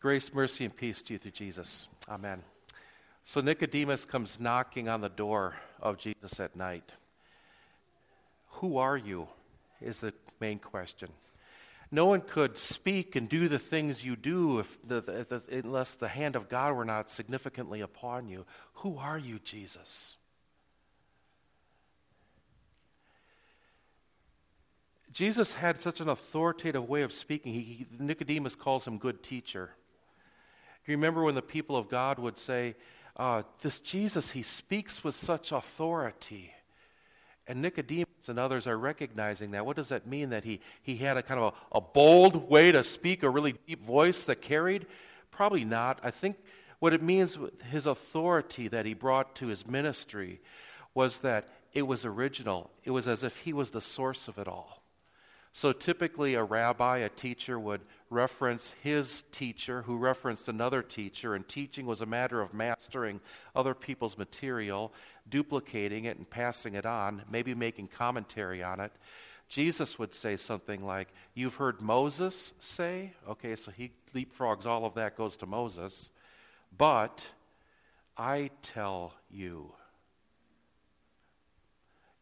Grace, mercy, and peace to you through Jesus. Amen. So Nicodemus comes knocking on the door of Jesus at night. Who are you? is the main question. No one could speak and do the things you do if the, the, unless the hand of God were not significantly upon you. Who are you, Jesus? Jesus had such an authoritative way of speaking. He, Nicodemus calls him good teacher. Do you remember when the people of God would say, uh, This Jesus, he speaks with such authority? And Nicodemus and others are recognizing that. What does that mean? That he, he had a kind of a, a bold way to speak, a really deep voice that carried? Probably not. I think what it means, with his authority that he brought to his ministry, was that it was original. It was as if he was the source of it all. So typically, a rabbi, a teacher, would reference his teacher, who referenced another teacher, and teaching was a matter of mastering other people's material, duplicating it, and passing it on, maybe making commentary on it. Jesus would say something like, You've heard Moses say? Okay, so he leapfrogs all of that, goes to Moses. But I tell you,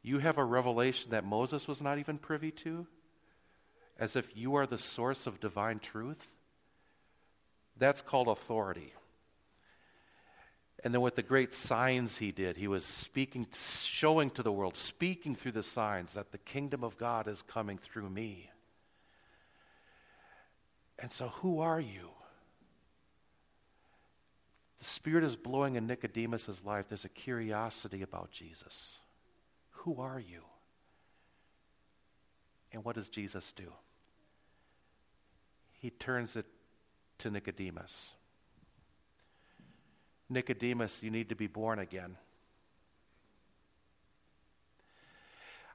you have a revelation that Moses was not even privy to? As if you are the source of divine truth, that's called authority. And then with the great signs he did, he was speaking, showing to the world, speaking through the signs that the kingdom of God is coming through me. And so, who are you? The Spirit is blowing in Nicodemus' life. There's a curiosity about Jesus. Who are you? And what does Jesus do? He turns it to Nicodemus. Nicodemus, you need to be born again.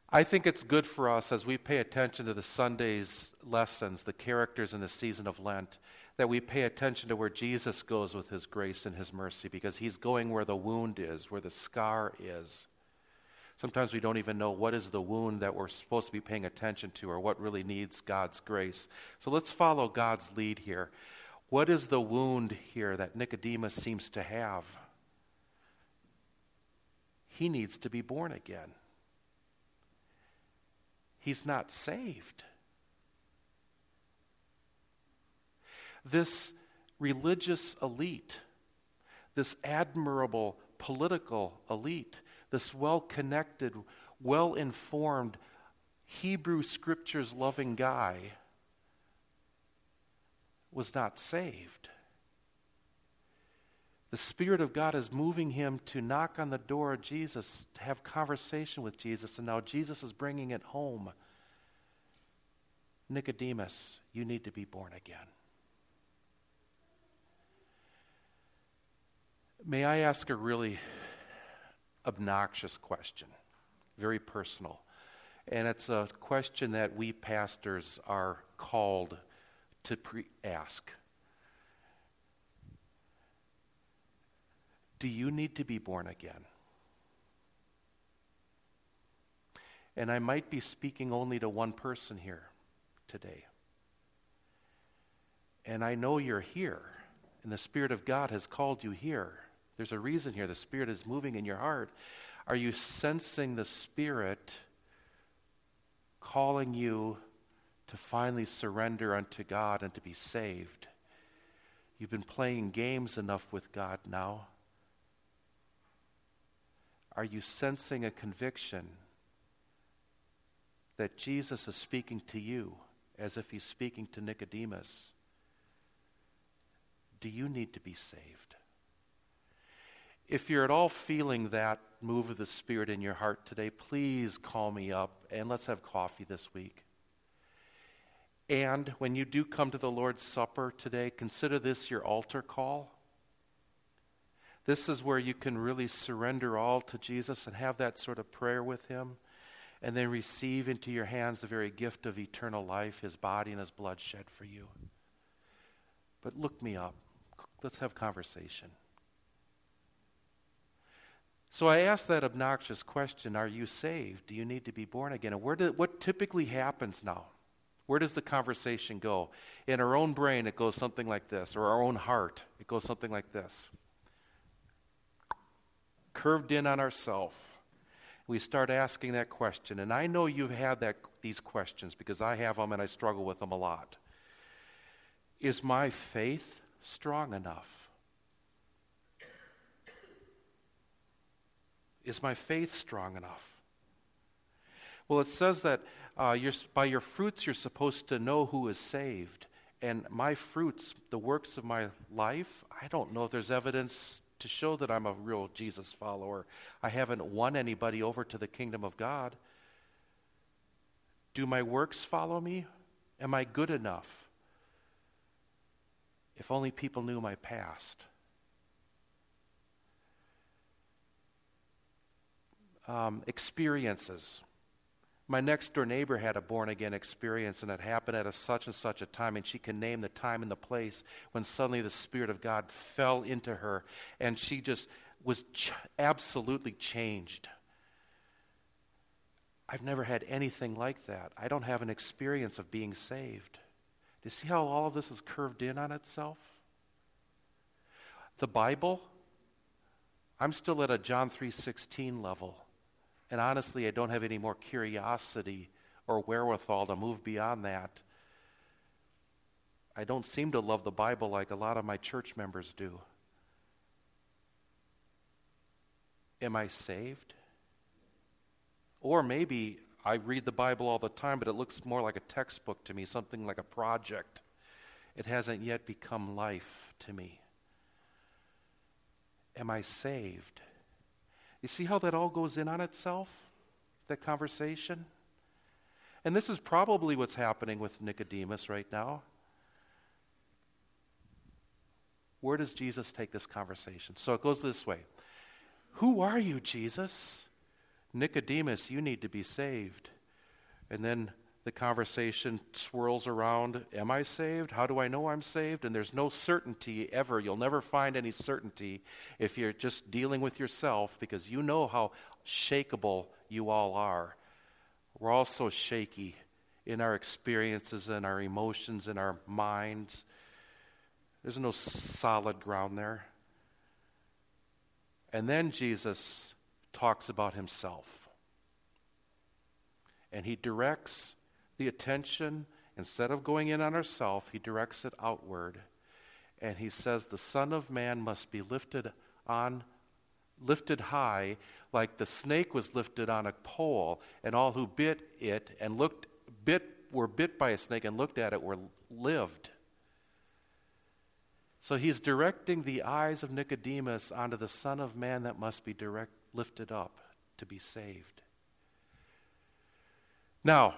I think it's good for us as we pay attention to the Sunday's lessons, the characters in the season of Lent, that we pay attention to where Jesus goes with his grace and his mercy because he's going where the wound is, where the scar is. Sometimes we don't even know what is the wound that we're supposed to be paying attention to or what really needs God's grace. So let's follow God's lead here. What is the wound here that Nicodemus seems to have? He needs to be born again. He's not saved. This religious elite, this admirable political elite, this well connected, well informed, Hebrew scriptures loving guy was not saved. The Spirit of God is moving him to knock on the door of Jesus, to have conversation with Jesus, and now Jesus is bringing it home. Nicodemus, you need to be born again. May I ask a really obnoxious question, very personal. And it's a question that we pastors are called to pre- ask. Do you need to be born again? And I might be speaking only to one person here today. And I know you're here, and the Spirit of God has called you here. There's a reason here. The Spirit is moving in your heart. Are you sensing the Spirit calling you to finally surrender unto God and to be saved? You've been playing games enough with God now. Are you sensing a conviction that Jesus is speaking to you as if he's speaking to Nicodemus? Do you need to be saved? If you're at all feeling that move of the Spirit in your heart today, please call me up and let's have coffee this week. And when you do come to the Lord's Supper today, consider this your altar call. This is where you can really surrender all to Jesus and have that sort of prayer with Him, and then receive into your hands the very gift of eternal life, His body and His blood shed for you. But look me up. Let's have conversation. So I ask that obnoxious question Are you saved? Do you need to be born again? And where do, what typically happens now? Where does the conversation go? In our own brain, it goes something like this, or our own heart, it goes something like this. Curved in on ourself, we start asking that question. And I know you've had that, these questions because I have them and I struggle with them a lot. Is my faith strong enough? Is my faith strong enough? Well, it says that uh, by your fruits you're supposed to know who is saved. And my fruits, the works of my life, I don't know if there's evidence to show that I'm a real Jesus follower. I haven't won anybody over to the kingdom of God. Do my works follow me? Am I good enough? If only people knew my past. Um, experiences. My next door neighbor had a born again experience, and it happened at a such and such a time, and she can name the time and the place when suddenly the Spirit of God fell into her, and she just was ch- absolutely changed. I've never had anything like that. I don't have an experience of being saved. Do you see how all of this is curved in on itself? The Bible, I'm still at a John 3:16 level. And honestly, I don't have any more curiosity or wherewithal to move beyond that. I don't seem to love the Bible like a lot of my church members do. Am I saved? Or maybe I read the Bible all the time, but it looks more like a textbook to me, something like a project. It hasn't yet become life to me. Am I saved? You see how that all goes in on itself? That conversation? And this is probably what's happening with Nicodemus right now. Where does Jesus take this conversation? So it goes this way Who are you, Jesus? Nicodemus, you need to be saved. And then the conversation swirls around Am I saved? How do I know I'm saved? And there's no certainty ever. You'll never find any certainty if you're just dealing with yourself because you know how shakable you all are. We're all so shaky in our experiences and our emotions and our minds. There's no solid ground there. And then Jesus talks about himself. And he directs the attention, instead of going in on ourselves, he directs it outward. And he says, The Son of Man must be lifted on lifted high like the snake was lifted on a pole and all who bit it and looked bit were bit by a snake and looked at it were lived so he's directing the eyes of nicodemus onto the son of man that must be direct lifted up to be saved now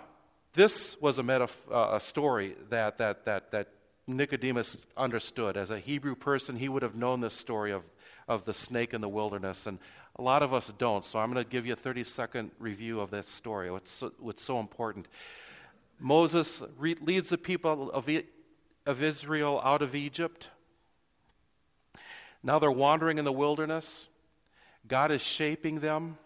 this was a, metaf- uh, a story that, that, that, that Nicodemus understood. As a Hebrew person, he would have known this story of, of the snake in the wilderness, and a lot of us don't. So I'm going to give you a 30 second review of this story, what's so, so important. Moses re- leads the people of, of Israel out of Egypt. Now they're wandering in the wilderness. God is shaping them.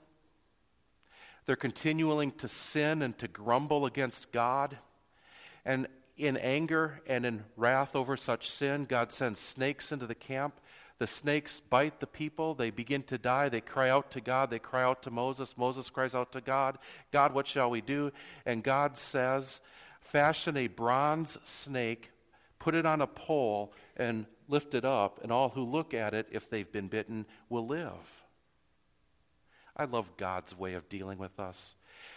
They're continuing to sin and to grumble against God. And in anger and in wrath over such sin, God sends snakes into the camp. The snakes bite the people. They begin to die. They cry out to God. They cry out to Moses. Moses cries out to God God, what shall we do? And God says, Fashion a bronze snake, put it on a pole, and lift it up, and all who look at it, if they've been bitten, will live. I love God's way of dealing with us.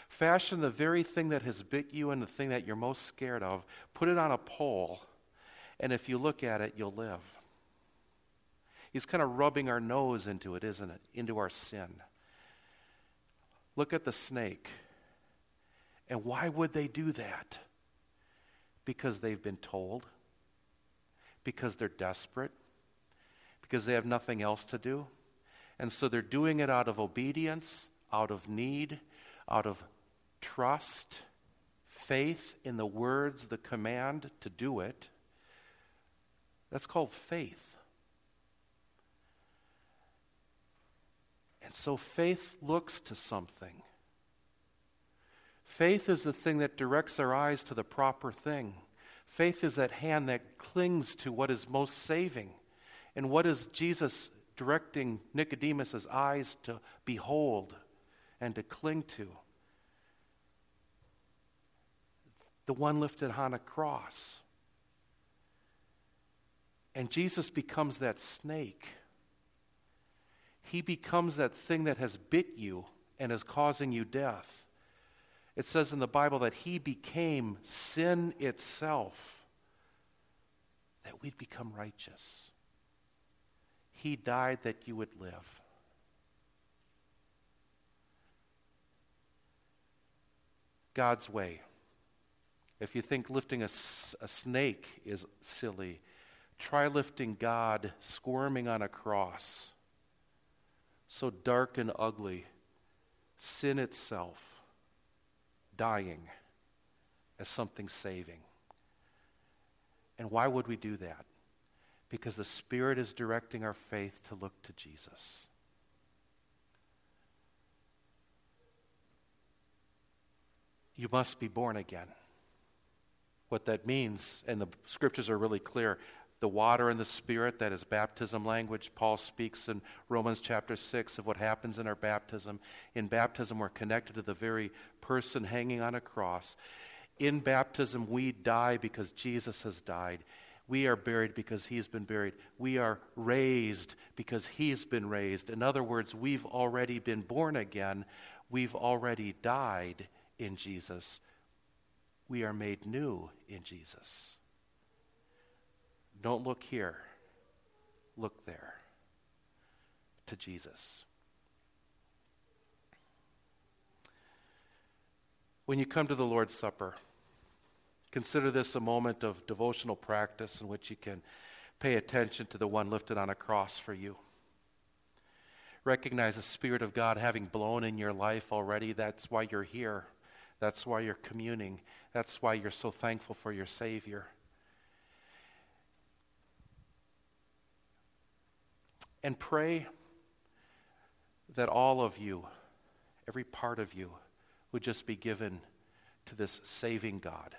Fashion the very thing that has bit you and the thing that you're most scared of, put it on a pole, and if you look at it, you'll live. He's kind of rubbing our nose into it, isn't it? Into our sin. Look at the snake. And why would they do that? Because they've been told, because they're desperate, because they have nothing else to do. And so they're doing it out of obedience, out of need, out of trust, faith in the words, the command to do it. That's called faith. And so faith looks to something. Faith is the thing that directs our eyes to the proper thing. Faith is that hand that clings to what is most saving. And what is Jesus directing Nicodemus' eyes to behold and to cling to? The one lifted on a cross. And Jesus becomes that snake. He becomes that thing that has bit you and is causing you death. It says in the Bible that he became sin itself, that we'd become righteous. He died that you would live. God's way. If you think lifting a, a snake is silly, try lifting God squirming on a cross. So dark and ugly, sin itself dying as something saving. And why would we do that? Because the Spirit is directing our faith to look to Jesus. You must be born again. What that means, and the scriptures are really clear the water and the spirit, that is baptism language. Paul speaks in Romans chapter 6 of what happens in our baptism. In baptism, we're connected to the very person hanging on a cross. In baptism, we die because Jesus has died. We are buried because he's been buried. We are raised because he's been raised. In other words, we've already been born again. We've already died in Jesus. We are made new in Jesus. Don't look here, look there to Jesus. When you come to the Lord's Supper, consider this a moment of devotional practice in which you can pay attention to the one lifted on a cross for you. Recognize the Spirit of God having blown in your life already. That's why you're here. That's why you're communing. That's why you're so thankful for your Savior. And pray that all of you, every part of you, would just be given to this saving God.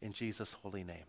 In Jesus' holy name.